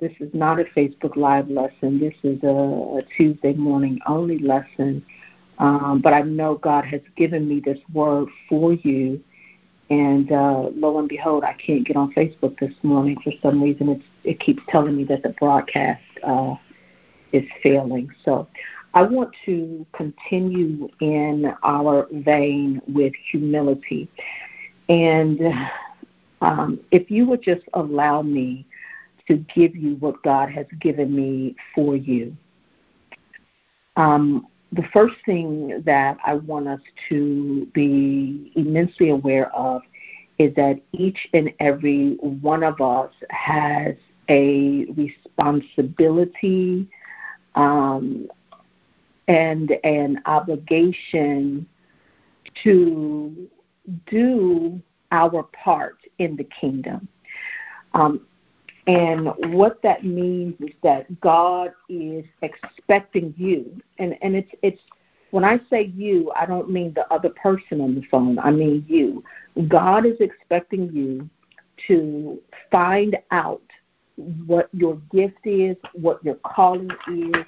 This is not a Facebook Live lesson. This is a, a Tuesday morning only lesson. Um, but I know God has given me this word for you. And uh, lo and behold, I can't get on Facebook this morning for some reason. It's, it keeps telling me that the broadcast uh, is failing. So I want to continue in our vein with humility. And um, if you would just allow me to give you what God has given me for you. Um, the first thing that I want us to be immensely aware of is that each and every one of us has a responsibility um, and an obligation to do our part in the kingdom. Um, and what that means is that God is expecting you, and, and it's it's when I say you, I don't mean the other person on the phone. I mean you. God is expecting you to find out what your gift is, what your calling is,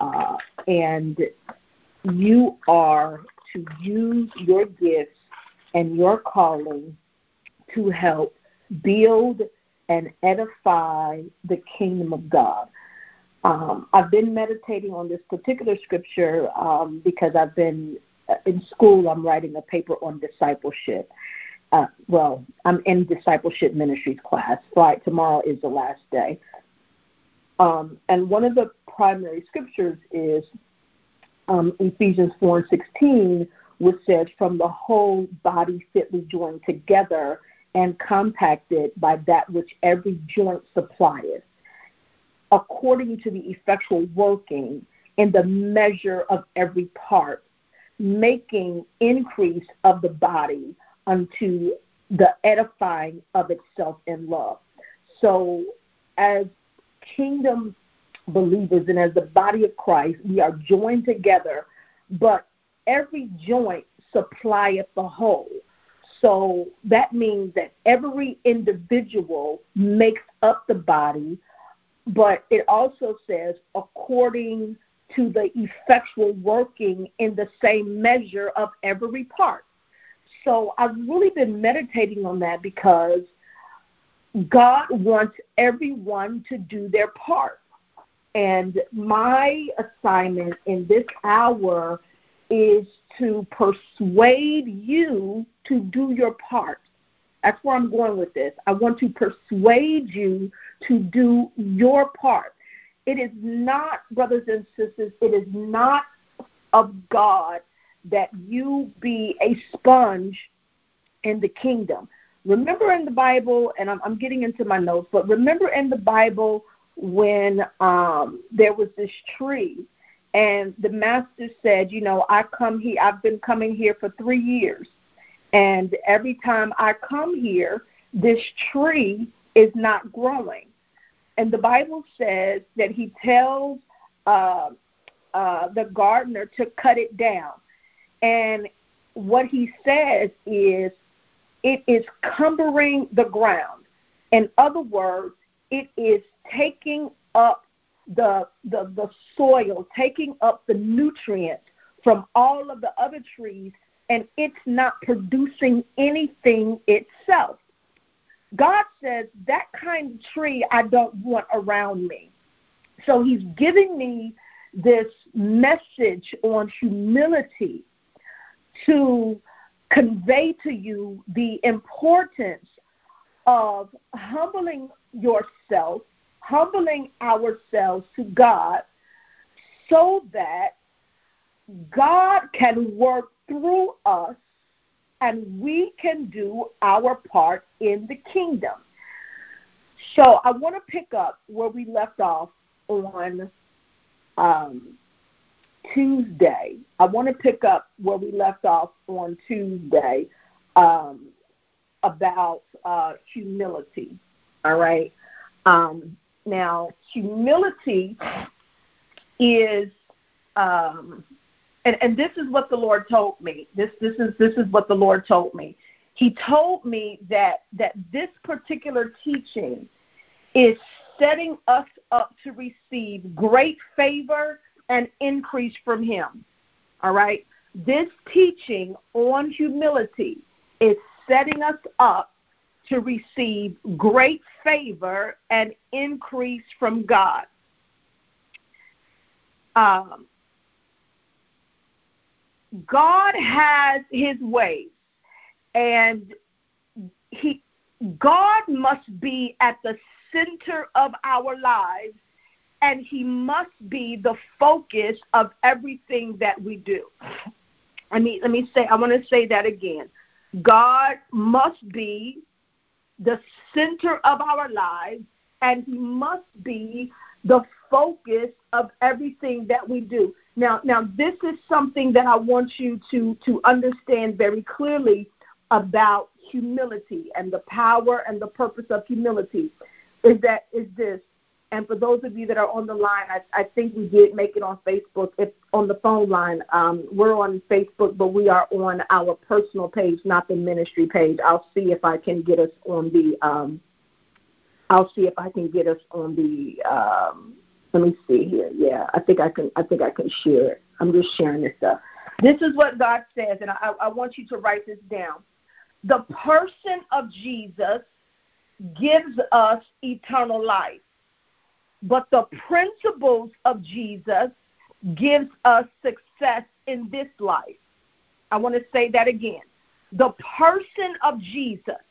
uh, and you are to use your gifts and your calling to help build and edify the kingdom of God. Um, I've been meditating on this particular scripture um, because I've been uh, in school. I'm writing a paper on discipleship. Uh, well, I'm in discipleship ministries class. Right, tomorrow is the last day. Um, and one of the primary scriptures is um, Ephesians 4 and 16, which says, From the whole body fitly joined together and compacted by that which every joint supplieth, according to the effectual working in the measure of every part, making increase of the body unto the edifying of itself in love. So, as kingdom believers and as the body of Christ, we are joined together, but every joint supplieth the whole. So that means that every individual makes up the body, but it also says according to the effectual working in the same measure of every part. So I've really been meditating on that because God wants everyone to do their part. And my assignment in this hour is to persuade you to do your part. That's where I'm going with this. I want to persuade you to do your part. It is not, brothers and sisters, it is not of God that you be a sponge in the kingdom. Remember in the Bible, and I'm, I'm getting into my notes, but remember in the Bible when um, there was this tree and the master said, You know, I come here, I've been coming here for three years. And every time I come here, this tree is not growing. And the Bible says that he tells uh, uh, the gardener to cut it down. And what he says is, it is cumbering the ground. In other words, it is taking up the, the, the soil, taking up the nutrients from all of the other trees, and it's not producing anything itself. God says, that kind of tree I don't want around me. So he's giving me this message on humility to convey to you the importance of humbling yourself humbling ourselves to God so that God can work through us and we can do our part in the kingdom. So I want to pick up where we left off on um, Tuesday. I want to pick up where we left off on Tuesday um, about uh, humility. All right. Um, now, humility is, um, and, and this is what the Lord told me. This, this, is, this is what the Lord told me. He told me that, that this particular teaching is setting us up to receive great favor and increase from Him. All right? This teaching on humility is setting us up to receive great favor and increase from God. Um, God has his ways, and he God must be at the center of our lives, and he must be the focus of everything that we do. I mean, let me say, I want to say that again. God must be the center of our lives, and He must be the focus of everything that we do. Now, now this is something that I want you to to understand very clearly about humility and the power and the purpose of humility. Is that is this and for those of you that are on the line, I, I think we did make it on Facebook. If on the phone line, um, we're on Facebook, but we are on our personal page, not the ministry page. I'll see if I can get us on the. Um, I'll see if I can get us on the. Um, let me see here. Yeah, I think I can. I think I can share it. I'm just sharing this stuff. This is what God says, and I, I want you to write this down. The person of Jesus gives us eternal life but the principles of Jesus gives us success in this life. I want to say that again. The person of Jesus,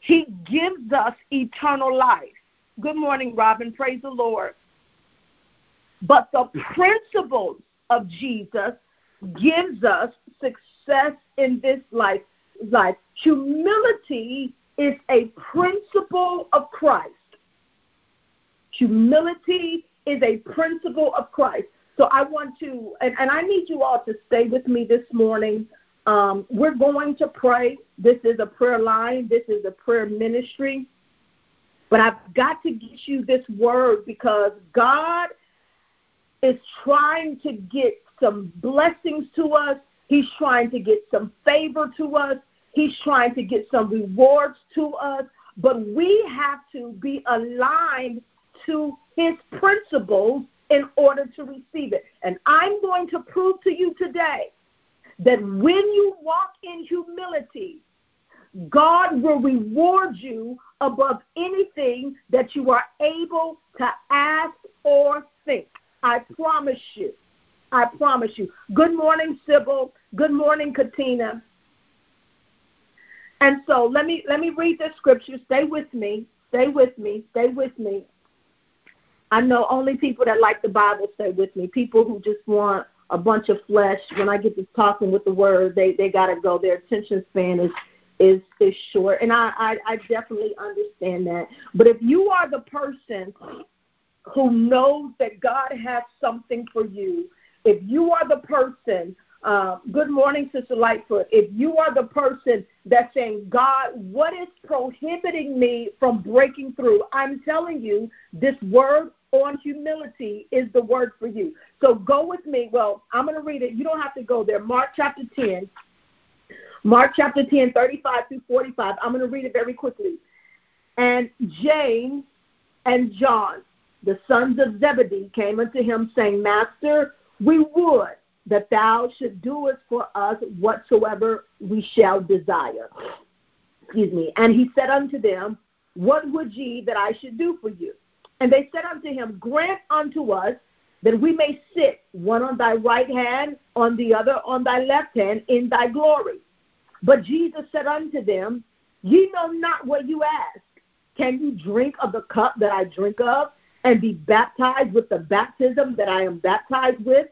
he gives us eternal life. Good morning, Robin. Praise the Lord. But the principles of Jesus gives us success in this life. Life. Humility is a principle of Christ. Humility is a principle of Christ. So I want to, and, and I need you all to stay with me this morning. Um, we're going to pray. This is a prayer line, this is a prayer ministry. But I've got to get you this word because God is trying to get some blessings to us. He's trying to get some favor to us. He's trying to get some rewards to us. But we have to be aligned to his principles in order to receive it. And I'm going to prove to you today that when you walk in humility, God will reward you above anything that you are able to ask or think. I promise you. I promise you. Good morning, Sybil. Good morning, Katina. And so let me let me read the scripture. Stay with me. Stay with me. Stay with me. I know only people that like the Bible stay with me. People who just want a bunch of flesh. When I get to talking with the word, they they gotta go. Their attention span is is is short, and I, I I definitely understand that. But if you are the person who knows that God has something for you, if you are the person uh, good morning, Sister Lightfoot. If you are the person that's saying, God, what is prohibiting me from breaking through? I'm telling you, this word on humility is the word for you. So go with me. Well, I'm going to read it. You don't have to go there. Mark chapter 10. Mark chapter 10, 35 through 45. I'm going to read it very quickly. And James and John, the sons of Zebedee, came unto him, saying, Master, we would that thou should do it for us whatsoever we shall desire. Excuse me. And he said unto them, What would ye that I should do for you? And they said unto him, Grant unto us that we may sit one on thy right hand, on the other on thy left hand, in thy glory. But Jesus said unto them, Ye know not what you ask. Can you drink of the cup that I drink of, and be baptized with the baptism that I am baptized with?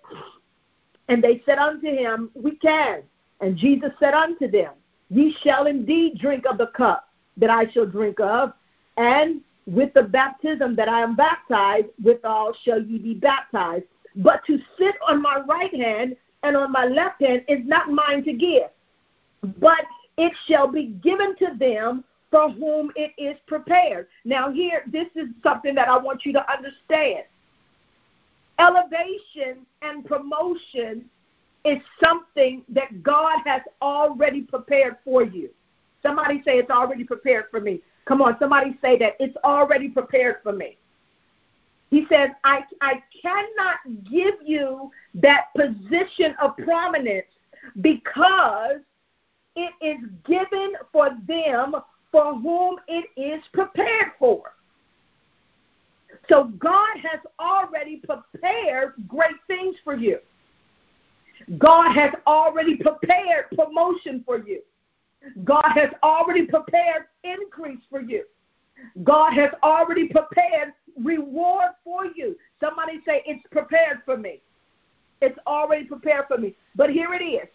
And they said unto him, We can. And Jesus said unto them, Ye shall indeed drink of the cup that I shall drink of, and with the baptism that I am baptized, withal shall ye be baptized. But to sit on my right hand and on my left hand is not mine to give, but it shall be given to them for whom it is prepared. Now, here, this is something that I want you to understand. Elevation and promotion is something that God has already prepared for you. Somebody say it's already prepared for me. Come on, somebody say that. It's already prepared for me. He says, I, I cannot give you that position of prominence because it is given for them for whom it is prepared for. So God has already prepared great things for you. God has already prepared promotion for you. God has already prepared increase for you. God has already prepared reward for you. Somebody say, It's prepared for me. It's already prepared for me. But here it is.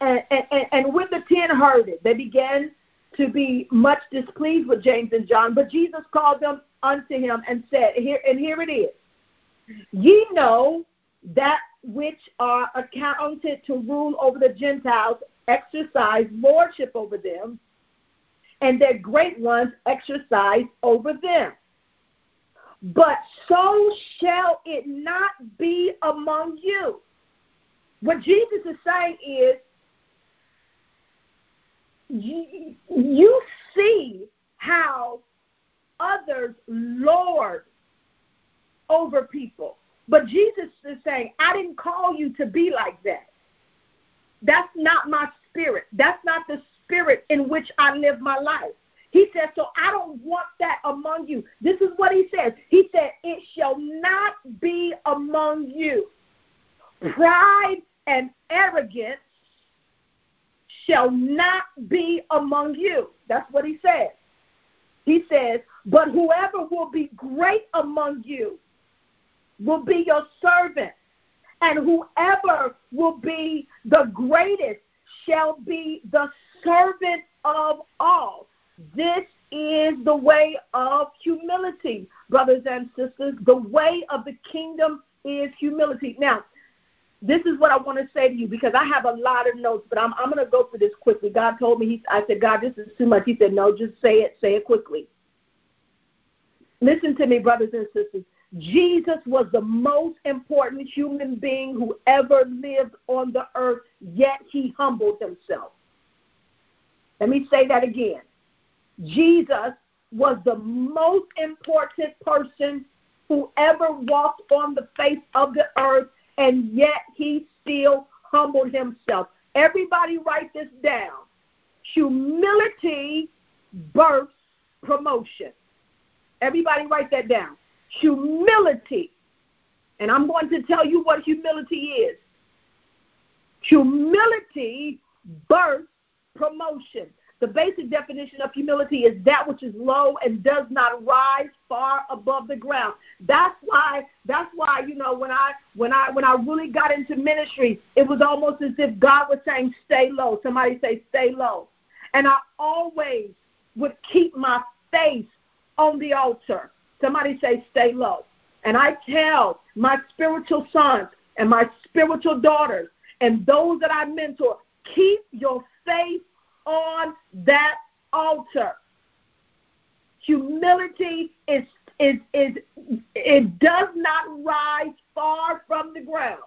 And, and, and when the ten heard it, they began to be much displeased with James and John. But Jesus called them unto him and said, Here and here it is. Ye know that which are accounted to rule over the Gentiles exercise lordship over them, and their great ones exercise over them. But so shall it not be among you. What Jesus is saying is, you, you see how others lord over people. But Jesus is saying, I didn't call you to be like that. That's not my spirit. That's not the spirit in which I live my life. He says, So I don't want that among you. This is what he says. He said, It shall not be among you. Pride and arrogance shall not be among you. That's what he says. He says, But whoever will be great among you will be your servant, and whoever will be the greatest shall be the servant of all. This is the way of humility, brothers and sisters. The way of the kingdom is humility. Now, this is what I want to say to you because I have a lot of notes, but I'm, I'm going to go through this quickly. God told me, he, I said, God, this is too much. He said, no, just say it, say it quickly. Listen to me, brothers and sisters. Jesus was the most important human being who ever lived on the earth, yet he humbled himself. Let me say that again. Jesus was the most important person who ever walked on the face of the earth, and yet he still humbled himself. Everybody write this down. Humility births promotion. Everybody write that down. Humility. And I'm going to tell you what humility is. Humility births promotion. The basic definition of humility is that which is low and does not rise far above the ground. That's why that's why you know when I when I when I really got into ministry, it was almost as if God was saying stay low. Somebody say stay low. And I always would keep my face on the altar. Somebody say stay low. And I tell my spiritual sons and my spiritual daughters and those that I mentor, keep your faith on that altar. Humility is is is it does not rise far from the ground.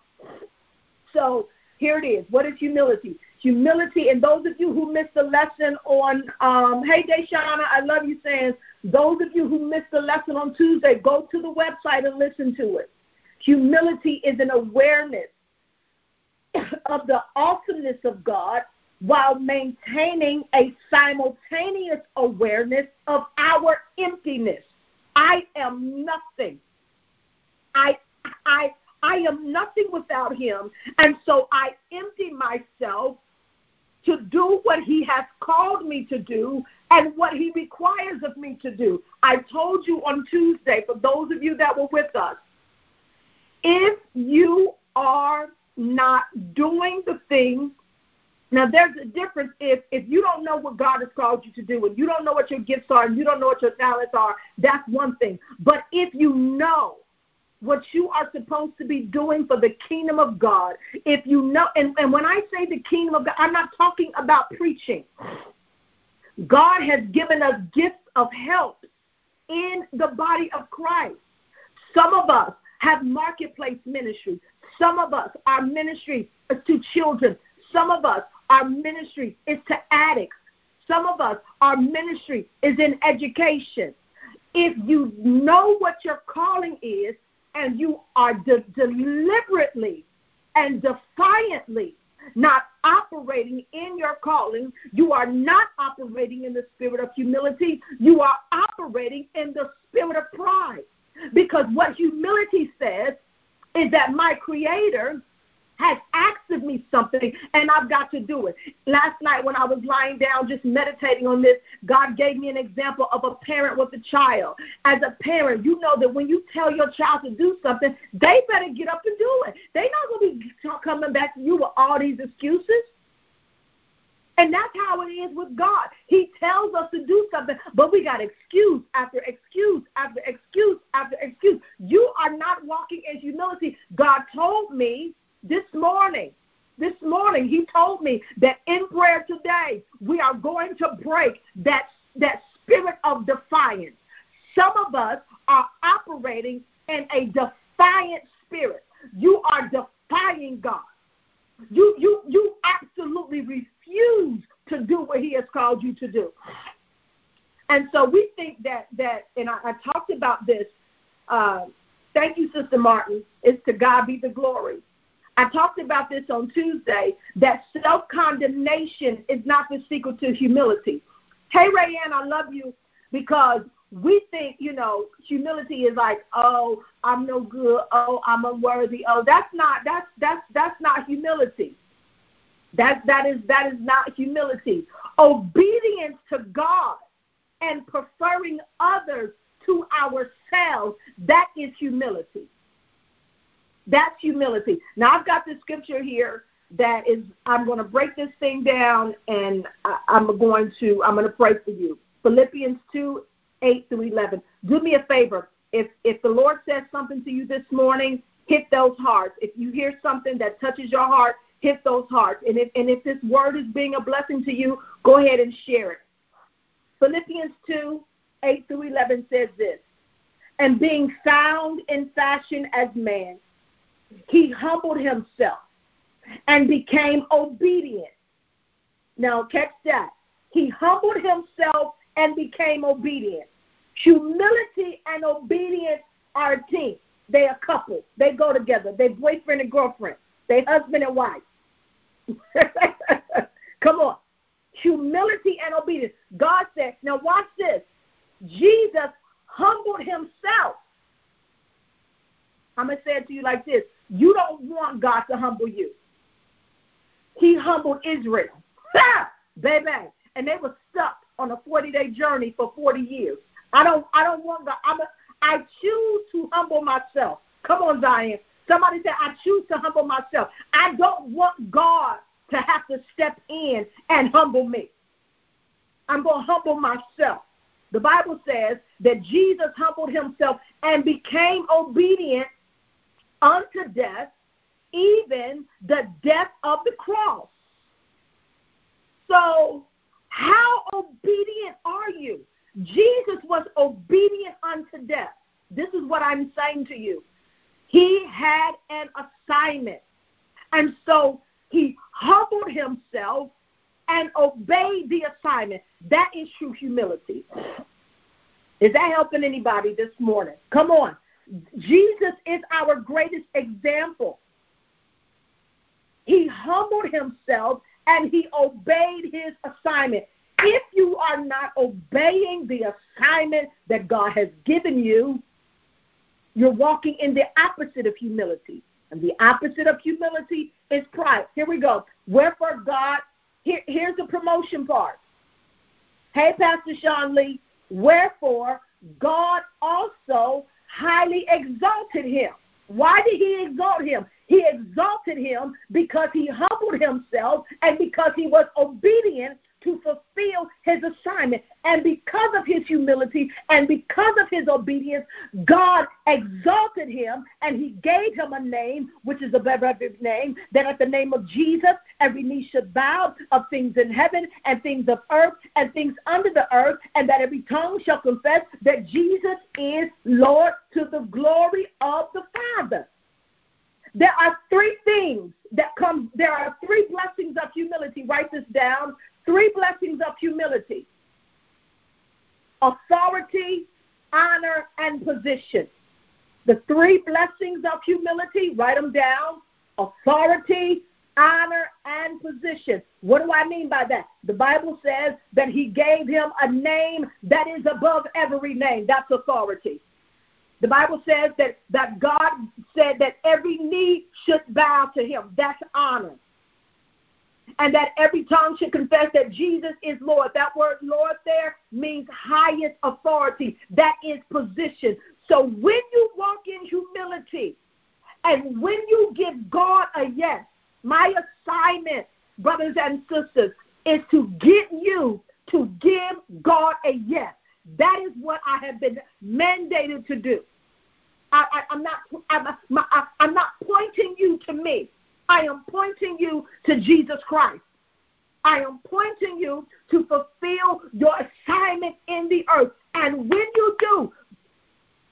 So here it is. What is humility? Humility, and those of you who missed the lesson on, um, hey Deshauna, I love you, saying those of you who missed the lesson on Tuesday, go to the website and listen to it. Humility is an awareness of the awesomeness of God while maintaining a simultaneous awareness of our emptiness. I am nothing. I I I am nothing without him, and so I empty myself to do what he has called me to do and what he requires of me to do. I told you on Tuesday for those of you that were with us, if you are not doing the things now, there's a difference if if you don't know what God has called you to do, and you don't know what your gifts are, and you don't know what your talents are. That's one thing. But if you know what you are supposed to be doing for the kingdom of God, if you know, and, and when I say the kingdom of God, I'm not talking about preaching. God has given us gifts of help in the body of Christ. Some of us have marketplace ministry. Some of us, our ministry is to children. Some of us our ministry is to addicts. Some of us, our ministry is in education. If you know what your calling is and you are de- deliberately and defiantly not operating in your calling, you are not operating in the spirit of humility, you are operating in the spirit of pride. Because what humility says is that my creator has asked of me something and I've got to do it. Last night when I was lying down just meditating on this, God gave me an example of a parent with a child. As a parent, you know that when you tell your child to do something, they better get up and do it. They're not going to be coming back to you with all these excuses. And that's how it is with God. He tells us to do something, but we got excuse after excuse after excuse after excuse. You are not walking in humility. God told me this morning, this morning, he told me that in prayer today, we are going to break that, that spirit of defiance. Some of us are operating in a defiant spirit. You are defying God. You, you, you absolutely refuse to do what He has called you to do. And so we think that, that and I, I talked about this. Uh, thank you, Sister Martin. It's to God be the glory. I talked about this on Tuesday that self condemnation is not the secret to humility. Hey, Rayanne, I love you because we think, you know, humility is like, oh, I'm no good, oh, I'm unworthy. Oh, that's not that's that's that's not humility. That that is that is not humility. Obedience to God and preferring others to ourselves, that is humility. That's humility. Now I've got the scripture here that is I'm going to break this thing down and I, I'm going to I'm going to pray for you. Philippians 2, 8 through 11. Do me a favor. If if the Lord says something to you this morning, hit those hearts. If you hear something that touches your heart, hit those hearts. And if and if this word is being a blessing to you, go ahead and share it. Philippians 2, 8 through 11 says this. And being found in fashion as man, he humbled himself and became obedient. Now, catch that. He humbled himself and became obedient. Humility and obedience are a team. They are a couple. They go together. They boyfriend and girlfriend. They husband and wife. Come on. Humility and obedience. God said, now watch this. Jesus humbled himself. I'm going to say it to you like this you don't want God to humble you. He humbled Israel. baby. And they were stuck on a 40 day journey for 40 years. I don't I don't want God. I'm a, I choose to humble myself. Come on, Zion. Somebody said, I choose to humble myself. I don't want God to have to step in and humble me. I'm going to humble myself. The Bible says that Jesus humbled himself and became obedient unto death, even the death of the cross. So, how obedient are you? Jesus was obedient unto death. This is what I'm saying to you. He had an assignment. And so he humbled himself and obeyed the assignment. That is true humility. Is that helping anybody this morning? Come on. Jesus is our greatest example. He humbled himself and he obeyed his assignment. If you are not obeying the assignment that God has given you, you're walking in the opposite of humility. And the opposite of humility is pride. Here we go. Wherefore God, here, here's the promotion part. Hey, Pastor Sean Lee, wherefore God also highly exalted him. Why did he exalt him? He exalted him because he humbled himself and because he was obedient to fulfill his assignment. And because of his humility and because of his obedience, God exalted him and he gave him a name, which is a better name, that at the name of Jesus, every knee should bow of things in heaven and things of earth and things under the earth, and that every tongue shall confess that Jesus is Lord to the glory of the Father. There are three things that come, there are three blessings of humility. Write this down three blessings of humility authority, honor, and position. The three blessings of humility, write them down authority, honor, and position. What do I mean by that? The Bible says that He gave him a name that is above every name. That's authority. The Bible says that, that God said that every knee should bow to Him. That's honor. And that every tongue should confess that Jesus is Lord. That word Lord there means highest authority. That is position. So when you walk in humility and when you give God a yes, my assignment, brothers and sisters, is to get you to give God a yes. That is what I have been mandated to do. I, am not. I'm, I'm not pointing you to me. I am pointing you to Jesus Christ. I am pointing you to fulfill your assignment in the earth. And when you do,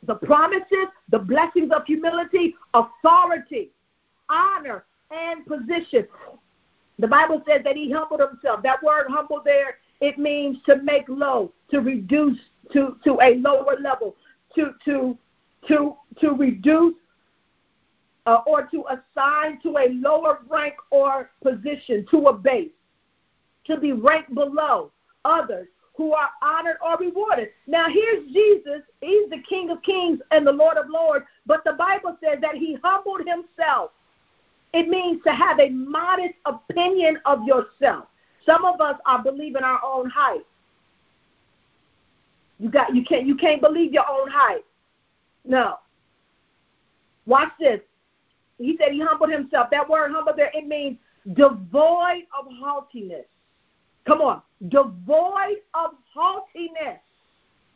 the promises, the blessings of humility, authority, honor, and position. The Bible says that he humbled himself. That word humble there, it means to make low, to reduce to, to a lower level, to to to to reduce uh, or to assign to a lower rank or position, to a base, to be ranked below others who are honored or rewarded. Now, here's Jesus. He's the King of Kings and the Lord of Lords, but the Bible says that he humbled himself. It means to have a modest opinion of yourself. Some of us are believing our own height. You got you can't you can't believe your own height. No. Watch this. He said he humbled himself. That word humble there, it means devoid of haughtiness. Come on. Devoid of haughtiness.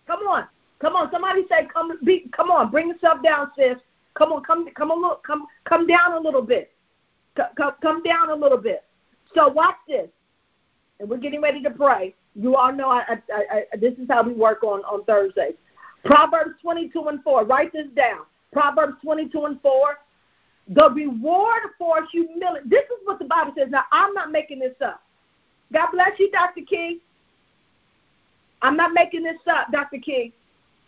Come on. Come on. Somebody say, come be come on, bring yourself down, sis. Come on, come come a little come come down a little bit. Come, come down a little bit. So watch this. And we're getting ready to pray. You all know I, I, I, this is how we work on, on Thursdays. Proverbs 22 and 4. Write this down. Proverbs 22 and 4. The reward for humility. This is what the Bible says. Now, I'm not making this up. God bless you, Dr. King. I'm not making this up, Dr. King.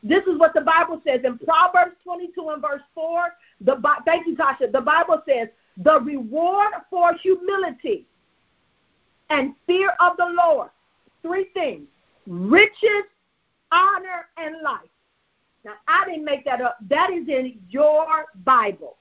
This is what the Bible says in Proverbs 22 and verse 4. The thank you, Tasha. The Bible says the reward for humility and fear of the Lord. Three things: riches, honor, and life. Now, I didn't make that up. That is in your Bible.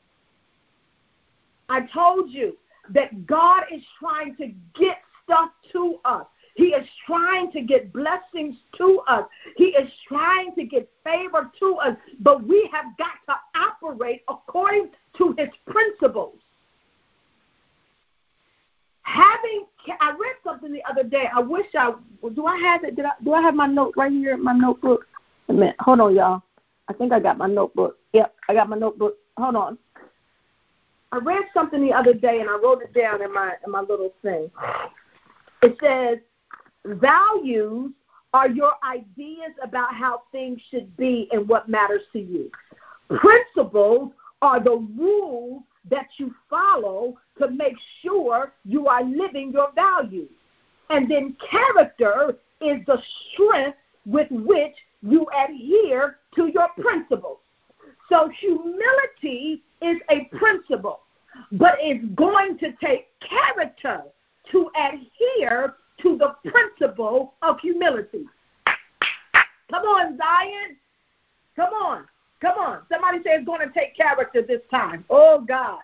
I told you that God is trying to get stuff to us. He is trying to get blessings to us. He is trying to get favor to us. But we have got to operate according to his principles. Having, I read something the other day. I wish I do. I have it. Did I? Do I have my note right here in my notebook? A minute. Hold on, y'all. I think I got my notebook. Yep, I got my notebook. Hold on. I read something the other day and I wrote it down in my in my little thing. It says values are your ideas about how things should be and what matters to you. Principles are the rules that you follow to make sure you are living your values. And then character is the strength with which you adhere to your principles. So humility is a principle, but it's going to take character to adhere to the principle of humility. Come on, Zion. Come on. Come on. Somebody say it's going to take character this time. Oh God.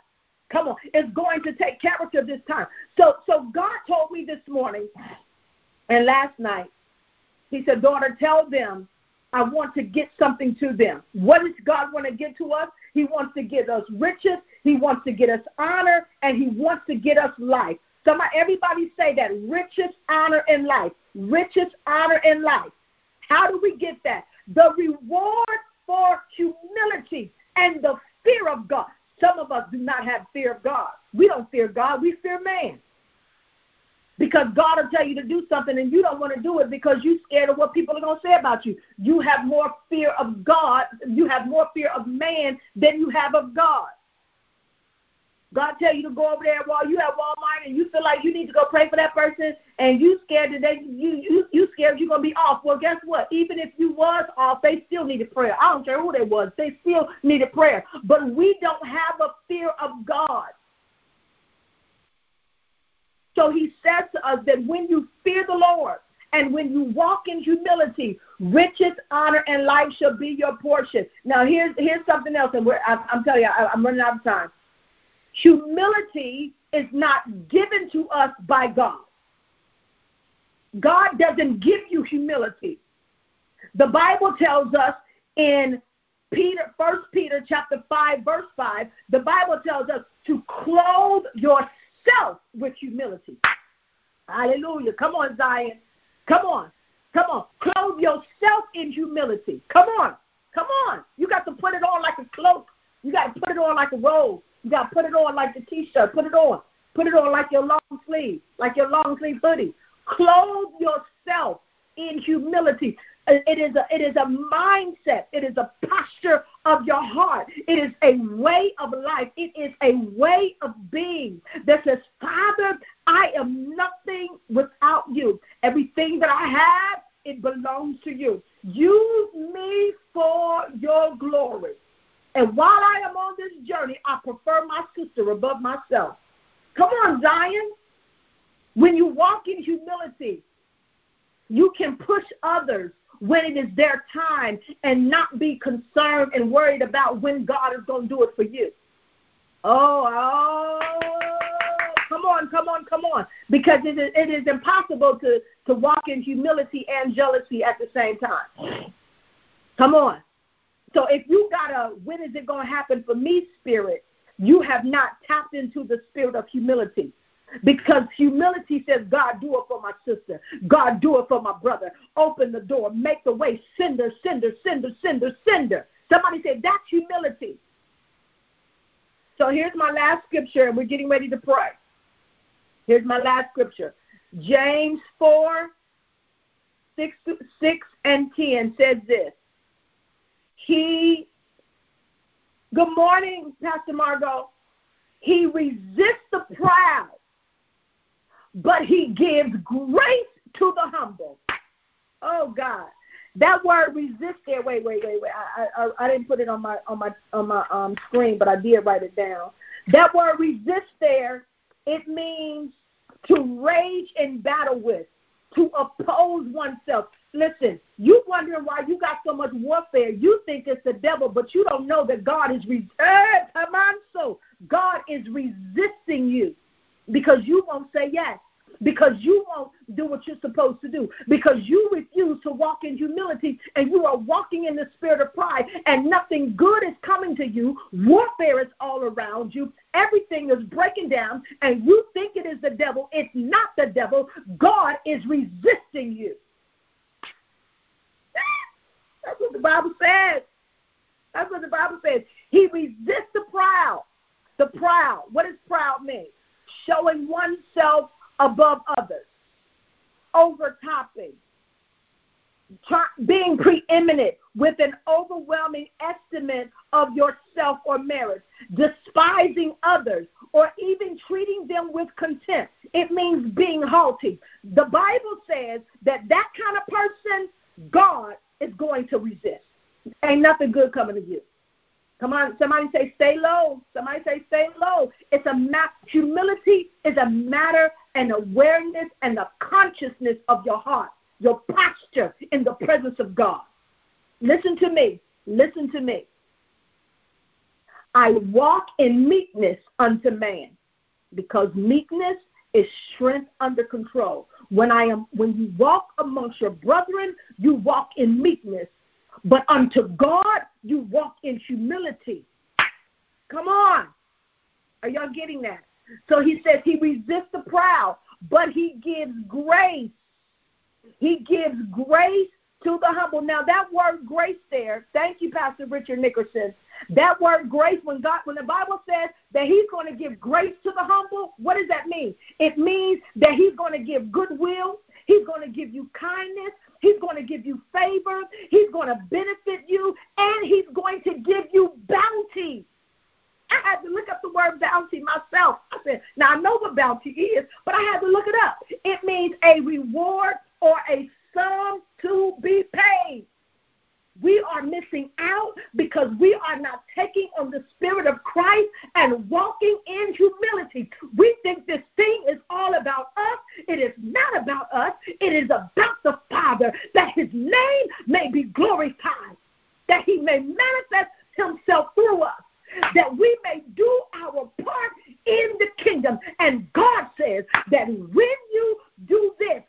Come on. It's going to take character this time. So so God told me this morning and last night. He said, Daughter, tell them I want to get something to them. What does God want to get to us? He wants to get us riches, He wants to get us honor, and He wants to get us life. Somebody, everybody say that riches, honor, and life. Riches, honor, and life. How do we get that? The reward for humility and the fear of God. Some of us do not have fear of God. We don't fear God, we fear man. Because God will tell you to do something and you don't want to do it because you're scared of what people are going to say about you. You have more fear of God, you have more fear of man than you have of God. God tell you to go over there while you at Walmart and you feel like you need to go pray for that person and you scared that they you you you scared you're gonna be off. Well guess what? Even if you was off, they still needed prayer. I don't care who they was, they still needed prayer. But we don't have a fear of God. So he says to us that when you fear the Lord and when you walk in humility, riches, honor, and life shall be your portion. Now, here's here's something else, and I'm, I'm telling you, I, I'm running out of time. Humility is not given to us by God. God doesn't give you humility. The Bible tells us in Peter, First Peter chapter five, verse five, the Bible tells us to clothe yourself with humility. Hallelujah. Come on, Zion. Come on. Come on. Clothe yourself in humility. Come on. Come on. You got to put it on like a cloak. You got to put it on like a robe. You got to put it on like the t-shirt. Put it on. Put it on like your long sleeve, like your long sleeve hoodie. Clothe yourself in humility. It is a it is a mindset. It is a posture of your heart. It is a way of life. It is a way of being that says, Father, I am nothing without you. Everything that I have, it belongs to you. Use me for your glory. And while I am on this journey, I prefer my sister above myself. Come on, Zion. When you walk in humility, you can push others when it is their time and not be concerned and worried about when God is going to do it for you. Oh, oh, come on, come on, come on. Because it is, it is impossible to, to walk in humility and jealousy at the same time. Come on. So if you got a when is it going to happen for me spirit, you have not tapped into the spirit of humility. Because humility says, God, do it for my sister. God, do it for my brother. Open the door. Make the way. Sender, sender, sender, sender, sender. Somebody said, that's humility. So here's my last scripture, and we're getting ready to pray. Here's my last scripture James 4 6, 6 and 10 says this. He, good morning, Pastor Margot. He resists the proud but he gives grace to the humble. Oh God. That word resist there. Wait, wait, wait, wait. I, I I didn't put it on my on my on my um screen, but I did write it down. That word resist there, it means to rage in battle with, to oppose oneself. Listen, you wondering why you got so much warfare. You think it's the devil, but you don't know that God is re- so God is resisting you because you won't say yes because you won't do what you're supposed to do, because you refuse to walk in humility and you are walking in the spirit of pride, and nothing good is coming to you. Warfare is all around you. Everything is breaking down, and you think it is the devil. It's not the devil. God is resisting you. That's what the Bible says. That's what the Bible says. He resists the proud. The proud. What does proud mean? Showing oneself above others, overtopping, being preeminent with an overwhelming estimate of yourself or merit, despising others, or even treating them with contempt. It means being haughty. The Bible says that that kind of person, God is going to resist. Ain't nothing good coming to you. Come on, somebody say stay low. Somebody say stay low. It's a map. Humility is a matter and awareness and the consciousness of your heart, your posture in the presence of God. Listen to me. Listen to me. I walk in meekness unto man, because meekness is strength under control. When I am when you walk amongst your brethren, you walk in meekness but unto God, you walk in humility. Come on. Are y'all getting that? So he says he resists the proud, but he gives grace. He gives grace to the humble. Now that word grace there, thank you, Pastor Richard Nickerson. That word grace, when God, when the Bible says that He's going to give grace to the humble, what does that mean? It means that He's going to give goodwill. He's going to give you kindness. He's going to give you favor. He's going to benefit you. And He's going to give you bounty. I had to look up the word bounty myself. I said, now I know what bounty is, but I had to look it up. It means a reward or a sum to be paid. We are missing out because we are not taking on the Spirit of Christ and walking in humility. We think this thing is all about us. It is not about us, it is about the Father, that His name may be glorified, that He may manifest Himself through us that we may do our part in the kingdom. And God says that when you do this,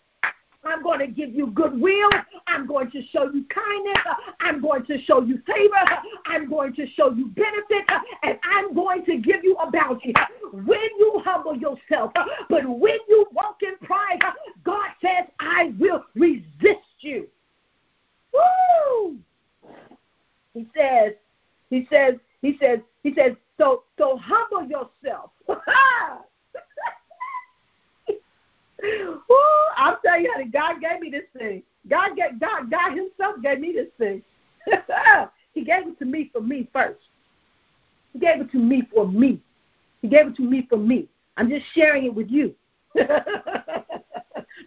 I'm going to give you goodwill. I'm going to show you kindness. I'm going to show you favor. I'm going to show you benefit. And I'm going to give you a bounty. When you humble yourself, but when you walk in pride, God says, I will resist you. Woo! He says, he says, he says, he says, so so humble yourself. Ooh, I'll how God gave me this thing. God get God God Himself gave me this thing. he gave it to me for me first. He gave it to me for me. He gave it to me for me. I'm just sharing it with you. but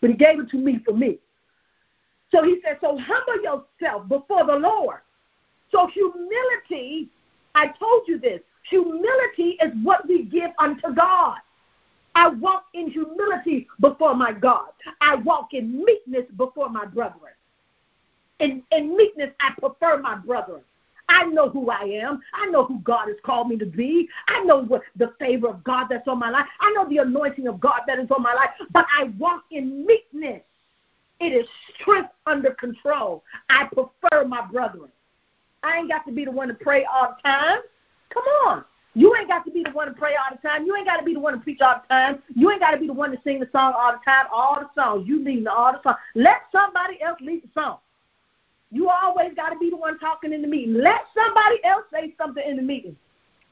he gave it to me for me. So he said, So humble yourself before the Lord. So humility, I told you this, humility is what we give unto God. I walk in humility before my God. I walk in meekness before my brethren. In, in meekness, I prefer my brethren. I know who I am. I know who God has called me to be. I know what the favor of God that's on my life. I know the anointing of God that is on my life. But I walk in meekness. It is strength under control. I prefer my brethren. I ain't got to be the one to pray all the time. Come on. You ain't got to be the one to pray all the time. You ain't got to be the one to preach all the time. You ain't got to be the one to sing the song all the time. All the songs. You lead all the songs. Let somebody else lead the song. You always got to be the one talking in the meeting. Let somebody else say something in the meeting.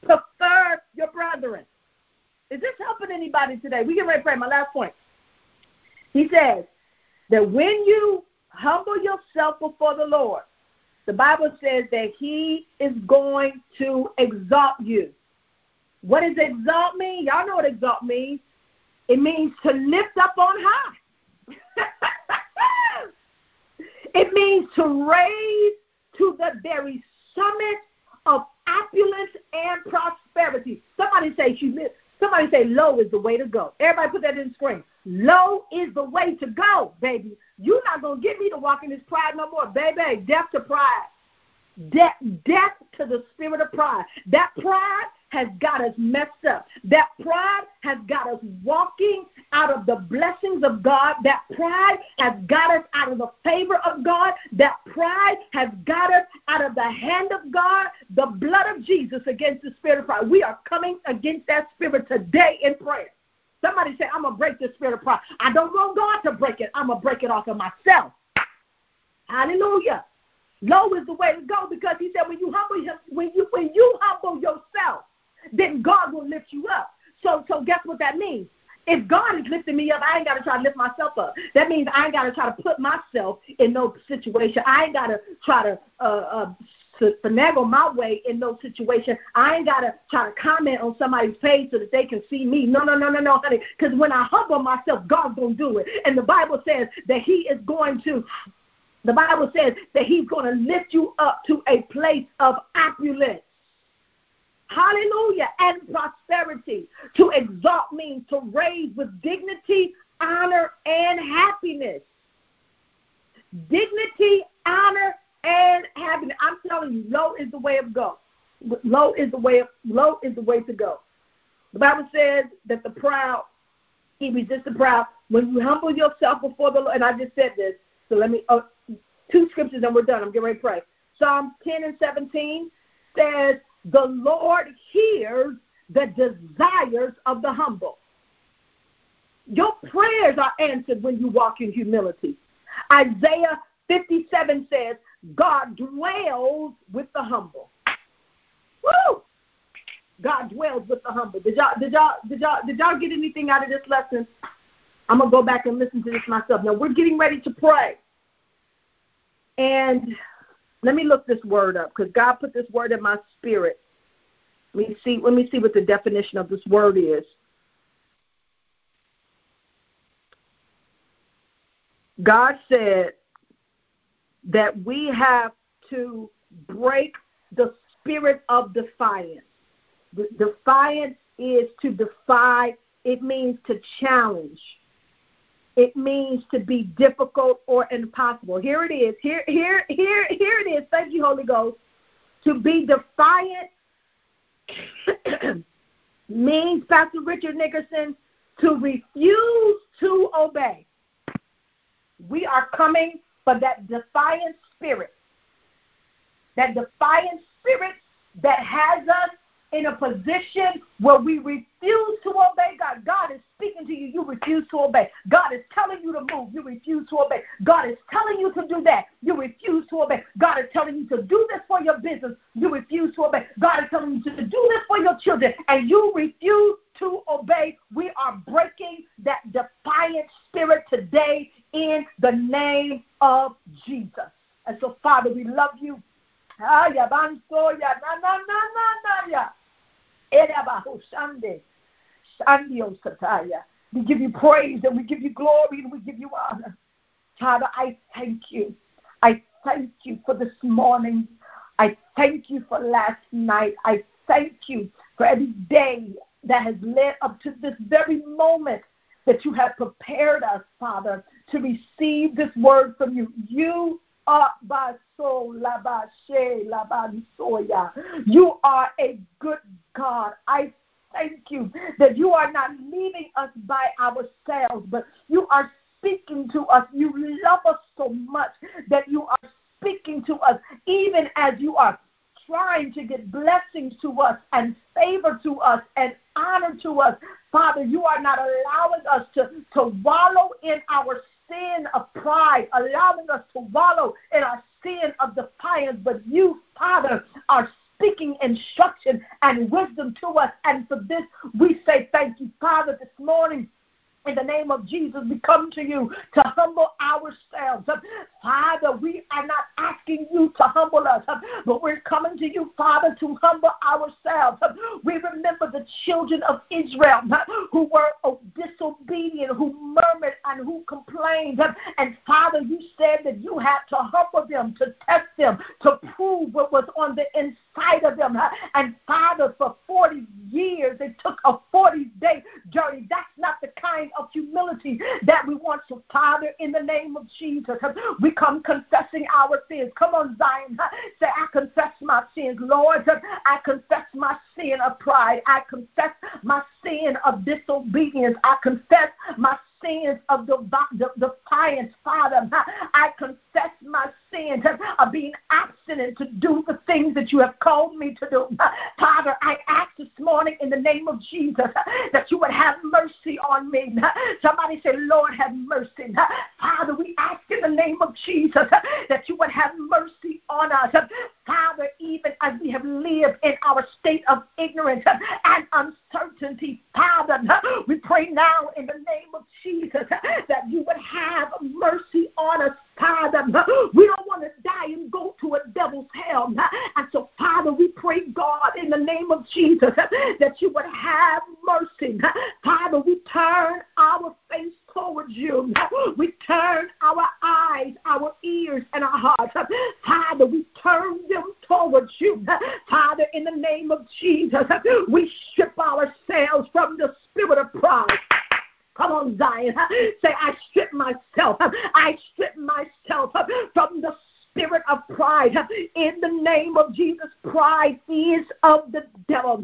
Prefer your brethren. Is this helping anybody today? We get ready to pray. My last point. He says that when you humble yourself before the Lord, the Bible says that He is going to exalt you. What does exalt mean? Y'all know what exalt means. It means to lift up on high. it means to raise to the very summit of opulence and prosperity. Somebody say she somebody say low is the way to go. Everybody put that in the screen. Low is the way to go, baby. You're not gonna get me to walk in this pride no more, baby. Death to pride. Death to the spirit of pride. That pride has got us messed up. That pride has got us walking out of the blessings of God. That pride has got us out of the favor of God. That pride has got us out of the hand of God, the blood of Jesus against the spirit of pride. We are coming against that spirit today in prayer. Somebody say, I'm going to break the spirit of pride. I don't want God to break it. I'm going to break it off of myself. Hallelujah. Low is the way to go because he said when you humble him, when you when you humble yourself, then God will lift you up. So, so guess what that means? If God is lifting me up, I ain't got to try to lift myself up. That means I ain't got to try to put myself in no situation. I ain't got to try to uh, uh, to finagle my way in those situations. I ain't got to try to comment on somebody's page so that they can see me. No, no, no, no, no, honey. Because when I humble myself, God's to do it. And the Bible says that He is going to. The Bible says that He's going to lift you up to a place of opulence. Hallelujah. And prosperity. To exalt means to raise with dignity, honor, and happiness. Dignity, honor, and happiness. I'm telling you, low is the way of go. Low is the way of, low is the way to go. The Bible says that the proud, he resists the proud. When you humble yourself before the Lord, and I just said this, so let me, oh, two scriptures and we're done. I'm getting ready to pray. Psalm 10 and 17 says, the Lord hears the desires of the humble. Your prayers are answered when you walk in humility. Isaiah 57 says, God dwells with the humble. Woo! God dwells with the humble. Did y'all did y'all did y'all did y'all get anything out of this lesson? I'm gonna go back and listen to this myself. Now we're getting ready to pray. And let me look this word up because God put this word in my spirit. Let me see, let me see what the definition of this word is. God said that we have to break the spirit of defiance. Defiance is to defy, it means to challenge. It means to be difficult or impossible. Here it is. Here, here, here, here it is. Thank you, Holy Ghost. To be defiant means, Pastor Richard Nickerson, to refuse to obey. We are coming for that defiant spirit. That defiant spirit that has us in a position where we refuse to obey God. God is speaking to you, you refuse to obey. God is telling you to move, you refuse to obey. God is telling you to do that, you refuse to obey. God is telling you to do this for your business, you refuse to obey. God is telling you to do this for your children, and you refuse to obey. We are breaking that defiant spirit today in the name of Jesus. And so, Father, we love you. We give you praise and we give you glory and we give you honor. Father, I thank you. I thank you for this morning. I thank you for last night. I thank you for every day that has led up to this very moment that you have prepared us, Father, to receive this word from you. You you are a good God. I thank you that you are not leaving us by ourselves, but you are speaking to us. You love us so much that you are speaking to us, even as you are trying to get blessings to us and favor to us and honor to us. Father, you are not allowing us to, to wallow in our sin of pride, allowing us to wallow in our sin of defiance, but you, Father, are speaking instruction and wisdom to us. And for this, we say thank you, Father, this morning. In the name of Jesus, we come to you to humble ourselves. Father, we are not asking you to humble us, but we're coming to you, Father, to humble ourselves. We remember the children of Israel who were disobedient, who murmured, and who complained. And Father, you said that you had to humble them, to test them, to prove what was on the inside of them. And Father, for 40 years, it took a 40 day journey. That's not the kind of humility that we want. So, Father, in the name of Jesus, we come confessing our sins. Come on, Zion. Say, I confess my sins. Lord, I confess my sin of pride. I confess my sin of disobedience. I confess my sins of defiance, Father. I confess my sins of being abstinent to do the things that you have called me to do. Father, I ask this morning in the name of Jesus that you would have mercy on me. Somebody say, Lord, have mercy. Father, we ask in the name of Jesus that you would have mercy on us. Father, even as we have lived in our state of ignorance and uncertainty, Father, we pray now in the name of Jesus that you would have mercy on us, Father. We don't want to die and go to a devil's hell. And so, Father, we pray, God, in the name of Jesus, that you would have mercy. Father, we turn our face towards you. We turn our eyes, our ears, and our hearts. Father, we turn them towards you. Father, in the name of Jesus, we strip ourselves from the spirit of pride. Come on, Zion. Say, I strip myself. I strip myself from the spirit of pride. In the name of Jesus, pride is of the devil.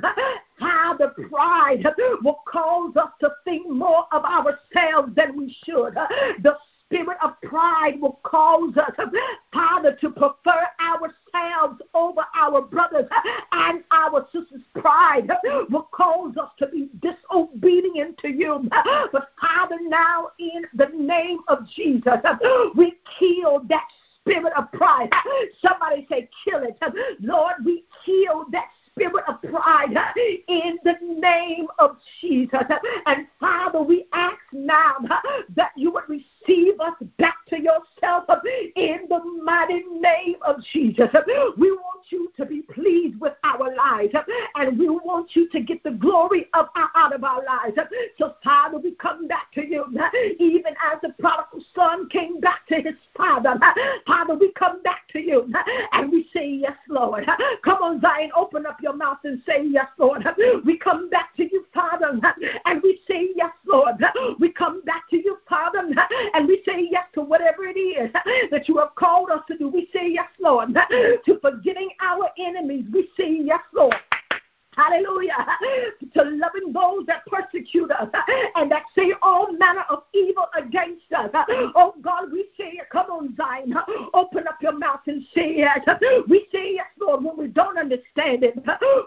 How the pride will cause us to think more of ourselves than we should. The spirit of pride will cause us, Father, to prefer ourselves over our brothers and our sisters. Pride will cause us to be disobedient to you. But Father, now in the name of Jesus, we kill that spirit of pride. Somebody say, kill it. Lord, we kill that spirit of pride in the name of Jesus. And Father, we ask now that you would receive us back to yourself in the mighty name of Jesus. We want you to be pleased with our lives. And we want you to get the glory of out of our lives. So, Father, we come back to you. Even as the prodigal son came back to his father. Father, we come back to you and we say, Yes, Lord. Come on, Zion, open up your mouth and say, Yes, Lord. We come back to you, Father, and we say, Yes, Lord. We come back Father, and we say yes to whatever it is that you have called us to do. We say yes, Lord. To forgetting our enemies, we say yes, Lord. Hallelujah. To loving those that persecute us and that say all manner of evil against us. Oh God, we say, come on, Zion. Open up your mouth and say it. We say yes, Lord, when we don't understand it.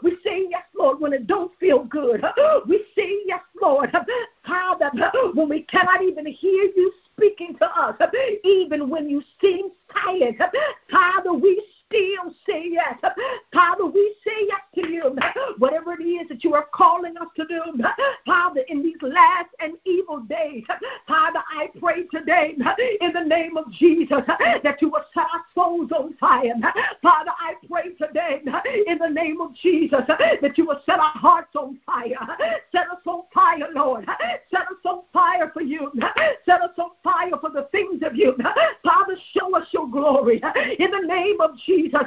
We say yes, Lord, when it don't feel good. We say yes, Lord. Father, when we cannot even hear you speaking to us, even when you seem tired. Father, we still say yes. Father, we say yes to you. Whatever it is that you are calling us to do, Father, in these last and evil days, Father, I pray today in the name of Jesus that you will set our souls on fire. Father, I pray today in the name of Jesus that you will set our hearts on fire. Set us on fire, Lord. Set us on fire for you. Set us on fire for the things of you. Father, show us your glory in the name of Jesus. Jesus.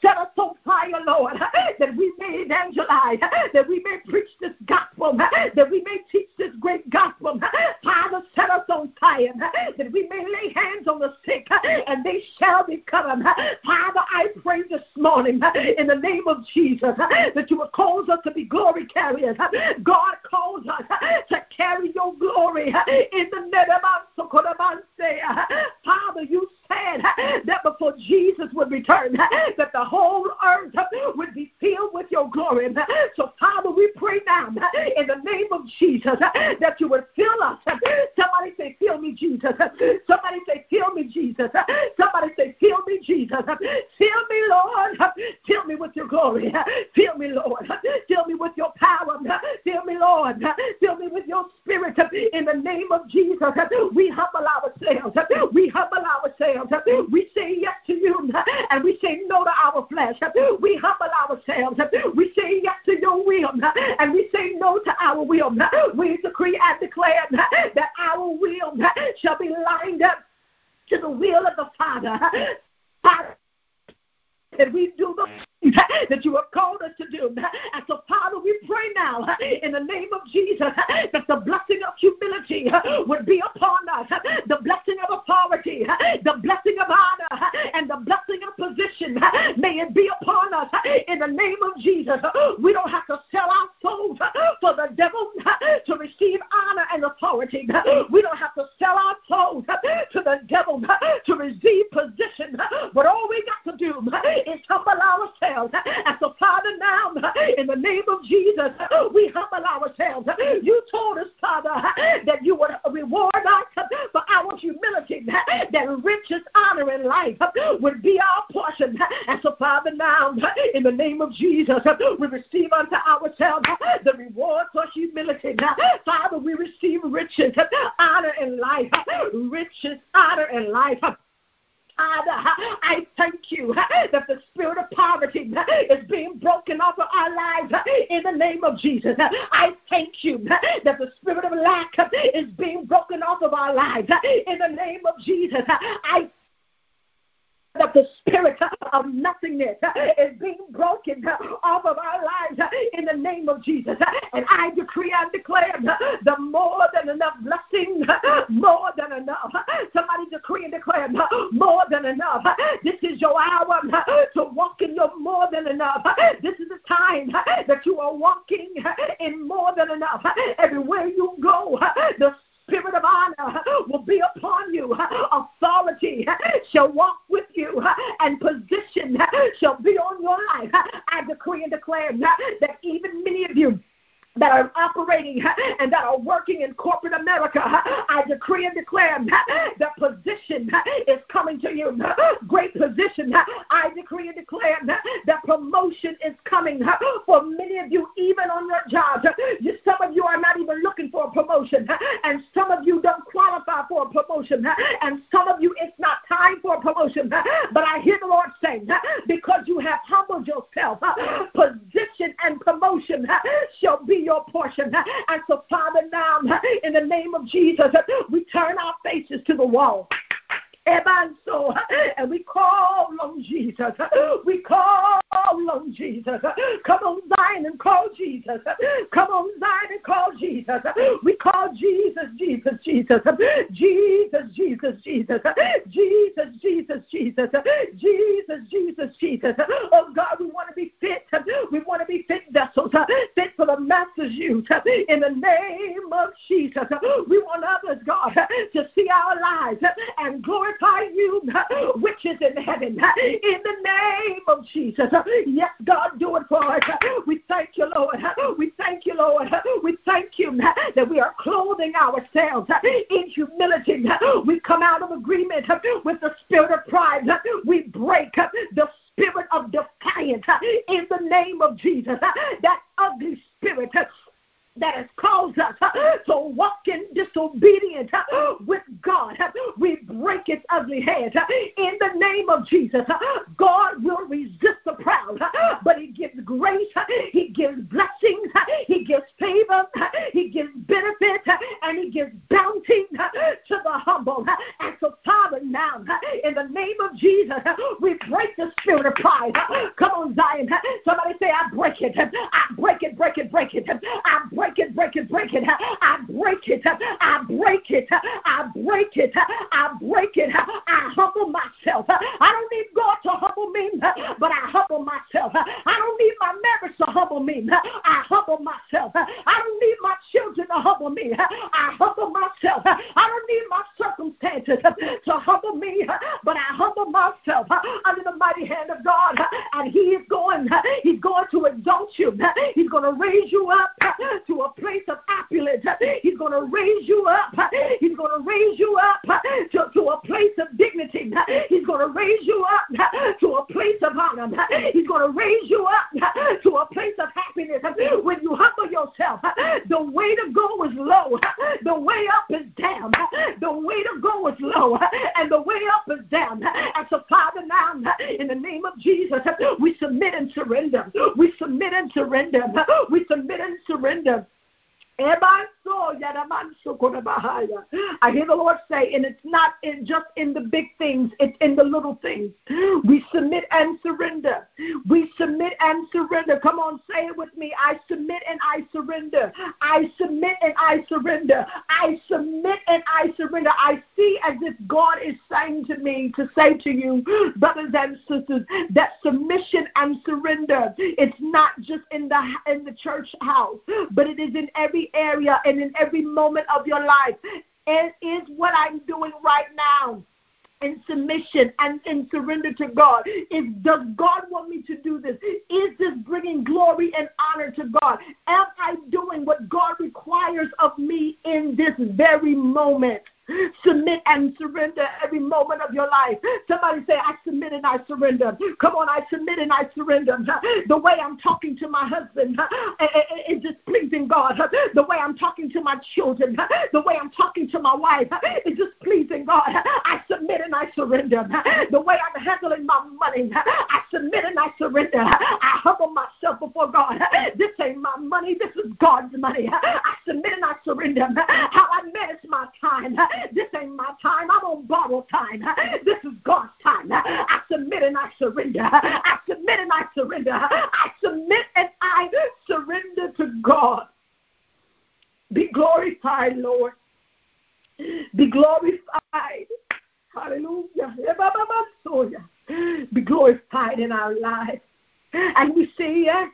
Set us on fire, Lord, that we may evangelize, that we may preach this gospel, that we may teach this great gospel. Father, set us on fire, that we may lay hands on the sick and they shall be covered. Father, I pray this morning in the name of Jesus that you will cause us to be glory carriers. God calls us to carry your glory in the name of Father, you that before Jesus would return, that the whole earth would be filled with your glory. So, Father, we pray now in the name of Jesus that you would fill us. Somebody say, Fill me, Jesus. Somebody say, Fill me, Jesus. Somebody say, Fill me, Jesus. Fill me, Lord. Fill me with your glory. Fill me, Lord. Fill me with your power. Fill me, Lord. Fill me with your spirit. In the name of Jesus, we humble ourselves. We humble ourselves. We say yes to you and we say no to our flesh. We humble ourselves. We say yes to your will and we say no to our will. We decree and declare that our will shall be lined up to the will of the Father. Father that we do the that you have called us to do. And so, Father, we pray now in the name of Jesus that the blessing of humility would be upon us, the blessing of authority, the blessing of honor, and the blessing of position. May it be upon us in the name of Jesus. We don't have to sell our souls for the devil to receive honor and authority. We don't have to sell our souls to the devil to receive position. But all we got to do is humble ourselves. And so, Father, now, in the name of Jesus, we humble ourselves. You told us, Father, that you would reward us for our humility, that riches, honor, and life would be our portion. And so, Father, now, in the name of Jesus, we receive unto ourselves the reward for humility. Father, we receive riches, honor, and life. Riches, honor, and life. Father, I thank you that the spirit of poverty is being broken off of our lives in the name of Jesus. I thank you that the spirit of lack is being broken off of our lives in the name of Jesus. I that the spirit of nothingness is being broken off of our lives in the name of Jesus. And I decree and declare the more than enough blessing, more than enough. Somebody decree and declare more than enough. This is your hour to walk in your more than enough. This is the time that you are walking in more than enough. Everywhere you go, the spirit of honor will be upon you. Authority shall walk with you, and position shall be on your life. I decree and declare that even many of you that are operating and that are working in corporate America, I decree and declare that position is coming to you. Great position. I decree and declare that promotion is coming for many of you, even on your jobs. Some of you are not even looking for a promotion, and some of you don't qualify for a promotion, and some of you it's not time for a promotion. But I hear the Lord saying, because you have humbled yourself, position and promotion shall be your portion. And so, Father, now, in the name of Jesus, we turn our faces to the wall. And we call on Jesus. We call on Jesus. Come on, Zion, and call Jesus. Come on, Zion, and call Jesus. We call Jesus, Jesus, Jesus. Jesus, Jesus, Jesus. Jesus, Jesus, Jesus. Jesus, Jesus, Jesus. Oh God, we want to be fit. We want to be fit vessels, fit for the Master's use. In the name of Jesus, we want others, God, to see our lives and glorify glorify you, which is in heaven, in the name of Jesus. Yes, God, do it for us. We thank you, Lord. We thank you, Lord. We thank you that we are clothing ourselves in humility. We come out of agreement with the spirit of pride. We break the spirit of defiance in the name of Jesus. That ugly spirit that has caused us to walk in disobedience with God. We break its ugly head in the name of Jesus. God will resist the proud, but He gives grace, He gives blessings, He gives favor, He gives benefit, and He gives bounty to the humble. And so, Father, now, in the name of Jesus, we break the spirit of pride. Come on, Zion. Somebody say, I break it. I break it, break it, break it. I break break it, break it, break it. I break it. I break it. I break it. I break it. I humble myself. I don't need God to humble me, but I humble myself. I don't need my marriage to humble me. I humble myself. I don't need my children to humble me. I humble myself. I don't need my circumstances to humble me, but I humble myself under the mighty hand of God. And He is going, He's going to exalt you. He's going to raise you up to to a place of opulence. He's going to raise you up. He's going to raise you up to, to a place of dignity. He's going to raise you up to a place of honor. He's going to raise you up to a place of happiness. When you humble yourself, the way to go is low. The way up is down. The way to go is low. And the way up is down. And so, Father, now, in the name of Jesus, we submit and surrender. We submit and surrender. We submit and surrender. I hear the Lord say, and it's not in just in the big things, it's in the little things. We submit and surrender. We submit and surrender. Come on, say it with me. I submit and I surrender. I submit and I surrender. I submit and I surrender. I see as if God is saying to me to say to you, brothers and sisters, that submission and surrender, it's not just in the in the church house, but it is in every area and in every moment of your life. It is what I'm doing right now in submission and in surrender to God. Is does God want me to do this? Is this bringing glory and honor to God? Am I doing what God requires of me in this very moment? Submit and surrender every moment of your life. Somebody say, I submit and I surrender. Come on, I submit and I surrender. The way I'm talking to my husband is displeasing God. The way I'm talking to my children, the way I'm talking to my wife is displeasing God. I submit and I surrender. The way I'm handling my money, I submit and I surrender. I humble myself before God. This ain't my money, this is God's money. I submit and I surrender. How I manage my time. This ain't my time. I'm on borrowed time. This is God's time. I submit and I surrender. I submit and I surrender. I submit and I surrender to God. Be glorified, Lord. Be glorified. Hallelujah. Be glorified in our lives. And we see, yes,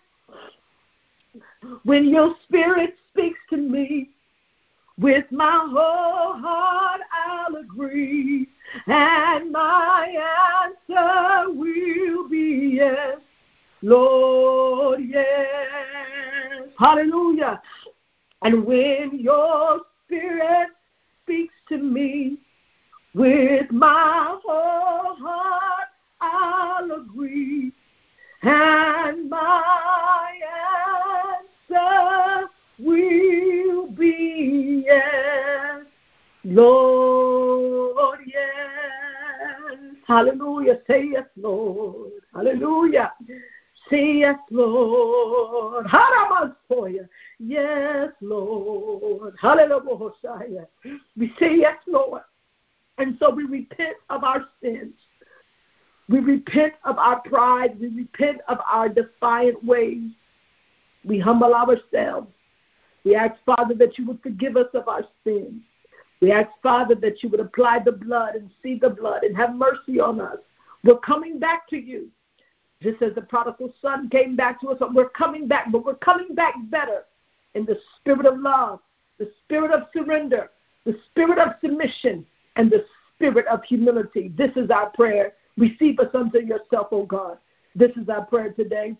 when your spirit speaks to me, with my whole heart I'll agree, and my answer will be yes, Lord, yes. Hallelujah. And when your spirit speaks to me, with my whole heart I'll agree, and my yes, Lord, yes. Hallelujah. Say yes, Lord. Hallelujah. say yes, Lord. Haramasoya. Yes, Lord. Hallelujah. We say yes, Lord. And so we repent of our sins. We repent of our pride. We repent of our defiant ways. We humble ourselves. We ask, Father, that you would forgive us of our sins. We ask, Father, that you would apply the blood and see the blood and have mercy on us. We're coming back to you. Just as the prodigal son came back to us, we're coming back, but we're coming back better in the spirit of love, the spirit of surrender, the spirit of submission, and the spirit of humility. This is our prayer. Receive us unto yourself, O God. This is our prayer today.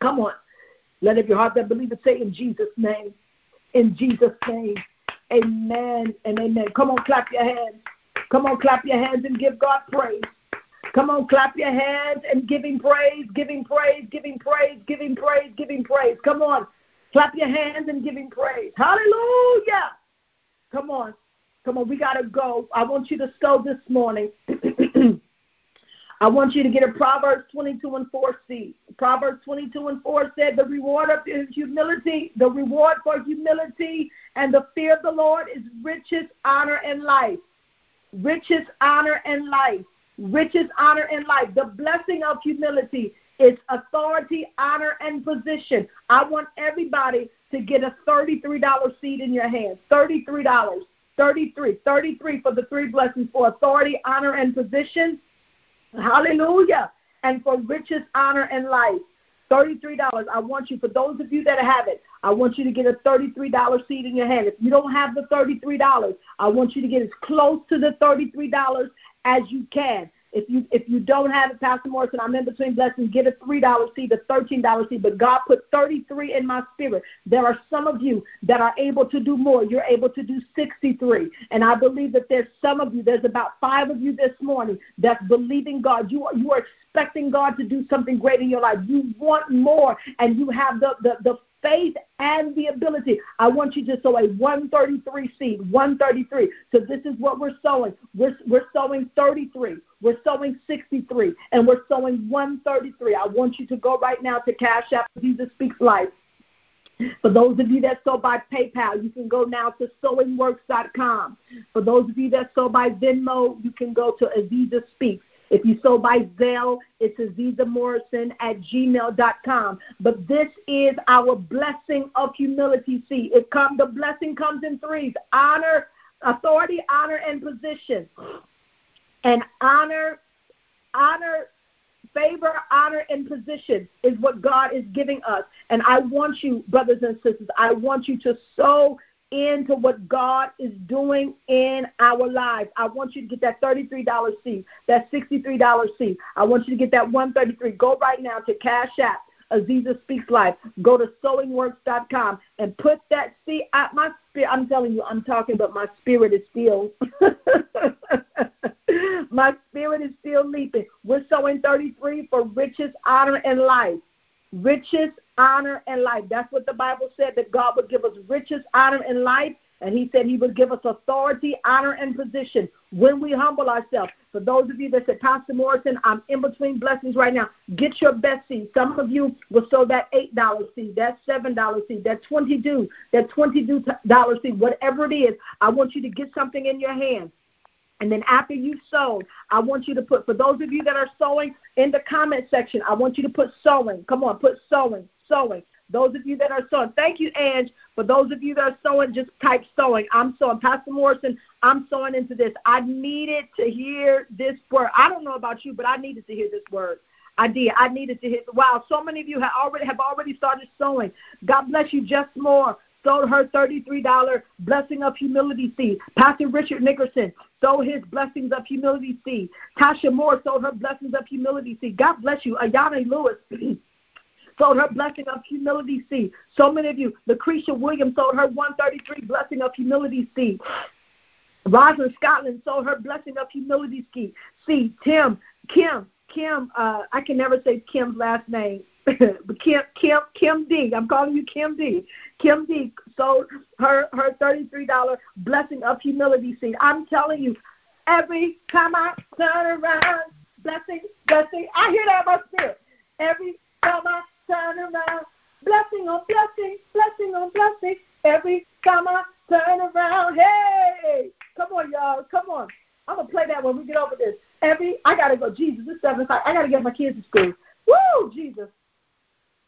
Come on. Let every heart that believeth say in Jesus' name. In Jesus' name. Amen and amen. Come on, clap your hands. Come on, clap your hands and give God praise. Come on, clap your hands and give him praise, him praise, him praise, him praise, him praise. Come on, clap your hands and give him praise. Hallelujah. Come on, come on, we got to go. I want you to sow this morning. I want you to get a Proverbs 22 and 4 seed. Proverbs 22 and 4 said, The reward of humility, the reward for humility and the fear of the Lord is riches, honor, and life. Riches, honor, and life riches, honor, and life. The blessing of humility is authority, honor, and position. I want everybody to get a $33 seed in your hand. $33. 33. 33 for the three blessings for authority, honor, and position. Hallelujah. And for riches, honor, and life. $33. I want you, for those of you that have it, I want you to get a $33 seed in your hand. If you don't have the $33, I want you to get as close to the $33 as you can. If you if you don't have it, Pastor Morrison, I'm in between blessings. Get a three dollar seed, a thirteen dollar seed. But God put thirty three in my spirit. There are some of you that are able to do more. You're able to do sixty three, and I believe that there's some of you. There's about five of you this morning that's believing God. You are you are expecting God to do something great in your life. You want more, and you have the the, the faith and the ability. I want you to sow a 133 seed, 133. So this is what we're sowing. We're, we're sowing 33. We're sowing 63. And we're sowing 133. I want you to go right now to Cash App Jesus Speaks Life. For those of you that sow by PayPal, you can go now to sowingworks.com. For those of you that sow by Venmo, you can go to Aziza Speaks. If you sow by Zelle, it's Aziza Morrison at gmail.com. But this is our blessing of humility. See, it come the blessing comes in threes: honor, authority, honor, and position. And honor, honor, favor, honor, and position is what God is giving us. And I want you, brothers and sisters, I want you to sow into what God is doing in our lives. I want you to get that $33 seed, that $63 seed. I want you to get that 133. Go right now to Cash App. Aziza Speaks Life. Go to sowingworks.com and put that seed out my spirit. I'm telling you, I'm talking, but my spirit is still my spirit is still leaping. We're sowing 33 for riches, honor, and life. Riches, honor, and life. That's what the Bible said that God would give us riches, honor, and life. And He said He would give us authority, honor, and position when we humble ourselves. For those of you that said, Pastor Morrison, I'm in between blessings right now, get your best seed. Some of you will sow that $8 seed, that $7 seed, that 22 that $22 seed, whatever it is. I want you to get something in your hand. And then after you've sown, I want you to put, for those of you that are sowing in the comment section, I want you to put sowing. Come on, put sowing, sowing. Those of you that are sowing, thank you, Ange. For those of you that are sowing, just type sowing. I'm sowing. Pastor Morrison, I'm sowing into this. I needed to hear this word. I don't know about you, but I needed to hear this word. I did. I needed to hear. Wow, so many of you have already have already started sowing. God bless you. Just more sold her $33 blessing of humility seed. Pastor Richard Nickerson sold his blessings of humility seed. Tasha Moore sold her blessings of humility seed. God bless you. Ayana Lewis sold her blessing of humility seed. So many of you. Lucretia Williams sold her 133 blessing of humility seed. Rosalind Scotland sold her blessing of humility seed. See, Tim, Kim, Kim, uh, I can never say Kim's last name. but Kim Kim Kim D, I'm calling you Kim D. Kim D sold her her thirty three dollar blessing of humility seed. I'm telling you, every time I turn around, blessing, blessing, I hear that in my spirit. Every time I turn around. Blessing on blessing, blessing on blessing. Every time I turn around. Hey, come on, y'all. Come on. I'm gonna play that when we get over this. Every I gotta go. Jesus, it's seven o'clock. I gotta get my kids to school. Woo, Jesus.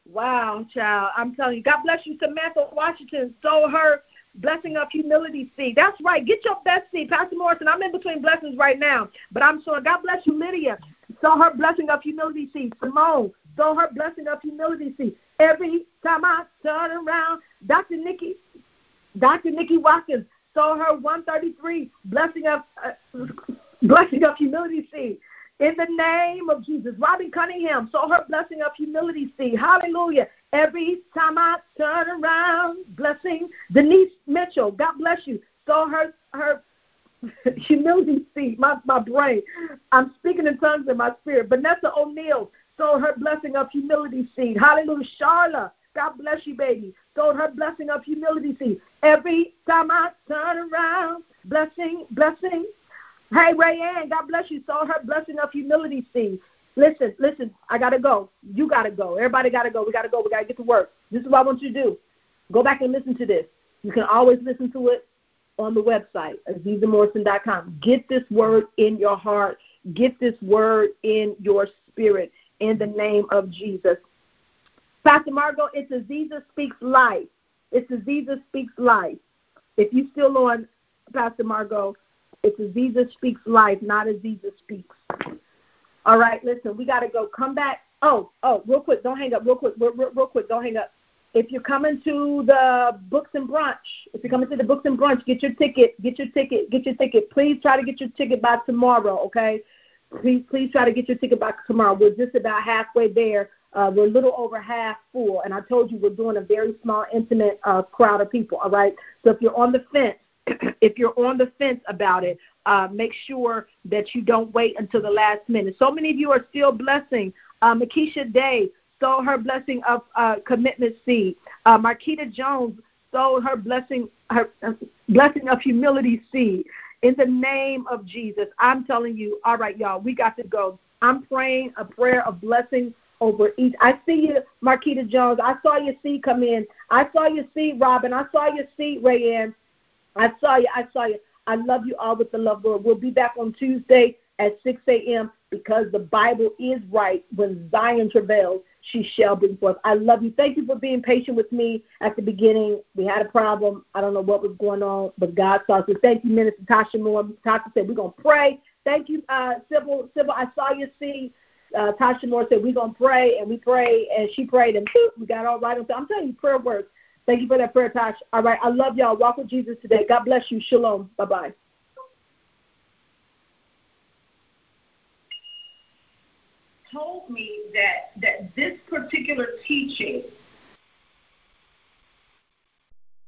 Wow, child. I'm telling you. God bless you, Samantha Washington. So her blessing of humility seed. That's right. Get your best seed. Pastor Morrison, I'm in between blessings right now. But I'm sure God bless you, Lydia. Sow her blessing of humility seed. Simone, sow her blessing of humility seed. Every time I turn around, Dr. Nikki, Dr. Nikki Watkins, saw her 133 blessing of uh, blessing of humility seed. In the name of Jesus. Robin Cunningham, saw her blessing of humility seed. Hallelujah. Every time I turn around, blessing. Denise Mitchell, God bless you. saw her her humility seed. My my brain. I'm speaking in tongues in my spirit. Vanessa O'Neill, sow her blessing of humility seed. Hallelujah. Charla, God bless you, baby. Sow her blessing of humility seed. Every time I turn around, blessing, blessing. Hey, Rayanne, God bless you. Sow her blessing of humility seed. Listen, listen, I gotta go. You gotta go. Everybody gotta go. We gotta go. We gotta get to work. This is what I want you to do. Go back and listen to this. You can always listen to it on the website, azizamorrison.com. Get this word in your heart. Get this word in your spirit in the name of Jesus. Pastor Margot, it's Aziza Speaks Life. It's Aziza Speaks Life. If you still on, Pastor Margot, it's Aziza Speaks Life, not Aziza Speaks. All right, listen, we got to go. Come back. Oh, oh, real quick, don't hang up. Real quick, real, real, real quick, don't hang up. If you're coming to the Books and Brunch, if you're coming to the Books and Brunch, get your ticket, get your ticket, get your ticket. Please try to get your ticket by tomorrow, okay? Please, please try to get your ticket by tomorrow. We're just about halfway there. Uh, we're a little over half full, and I told you we're doing a very small, intimate uh, crowd of people. All right. So if you're on the fence, if you're on the fence about it, uh, make sure that you don't wait until the last minute. So many of you are still blessing. Uh, Makisha Day sold her blessing of uh, commitment seed. Uh, Marquita Jones sold her blessing her uh, blessing of humility seed. In the name of Jesus, I'm telling you. All right, y'all, we got to go. I'm praying a prayer of blessing over each. I see you, Marquita Jones. I saw your seed come in. I saw your seed, Robin. I saw your seed, Rayanne. I saw you. I saw you. I love you all with the love, Lord. We'll be back on Tuesday at 6 a.m. because the Bible is right. When Zion travails, she shall bring forth. I love you. Thank you for being patient with me at the beginning. We had a problem. I don't know what was going on, but God saw. So thank you, Minister Tasha Moore. Tasha said we're gonna pray. Thank you, uh, Sybil. Sybil, I saw you see. Uh, Tasha Moore said we're gonna pray, and we prayed, and she prayed, and boop, we got all right. So I'm telling you, prayer works. Thank you for that prayer, Tasha. All right. I love y'all. Walk with Jesus today. God bless you. Shalom. Bye bye. Told me that that this particular teaching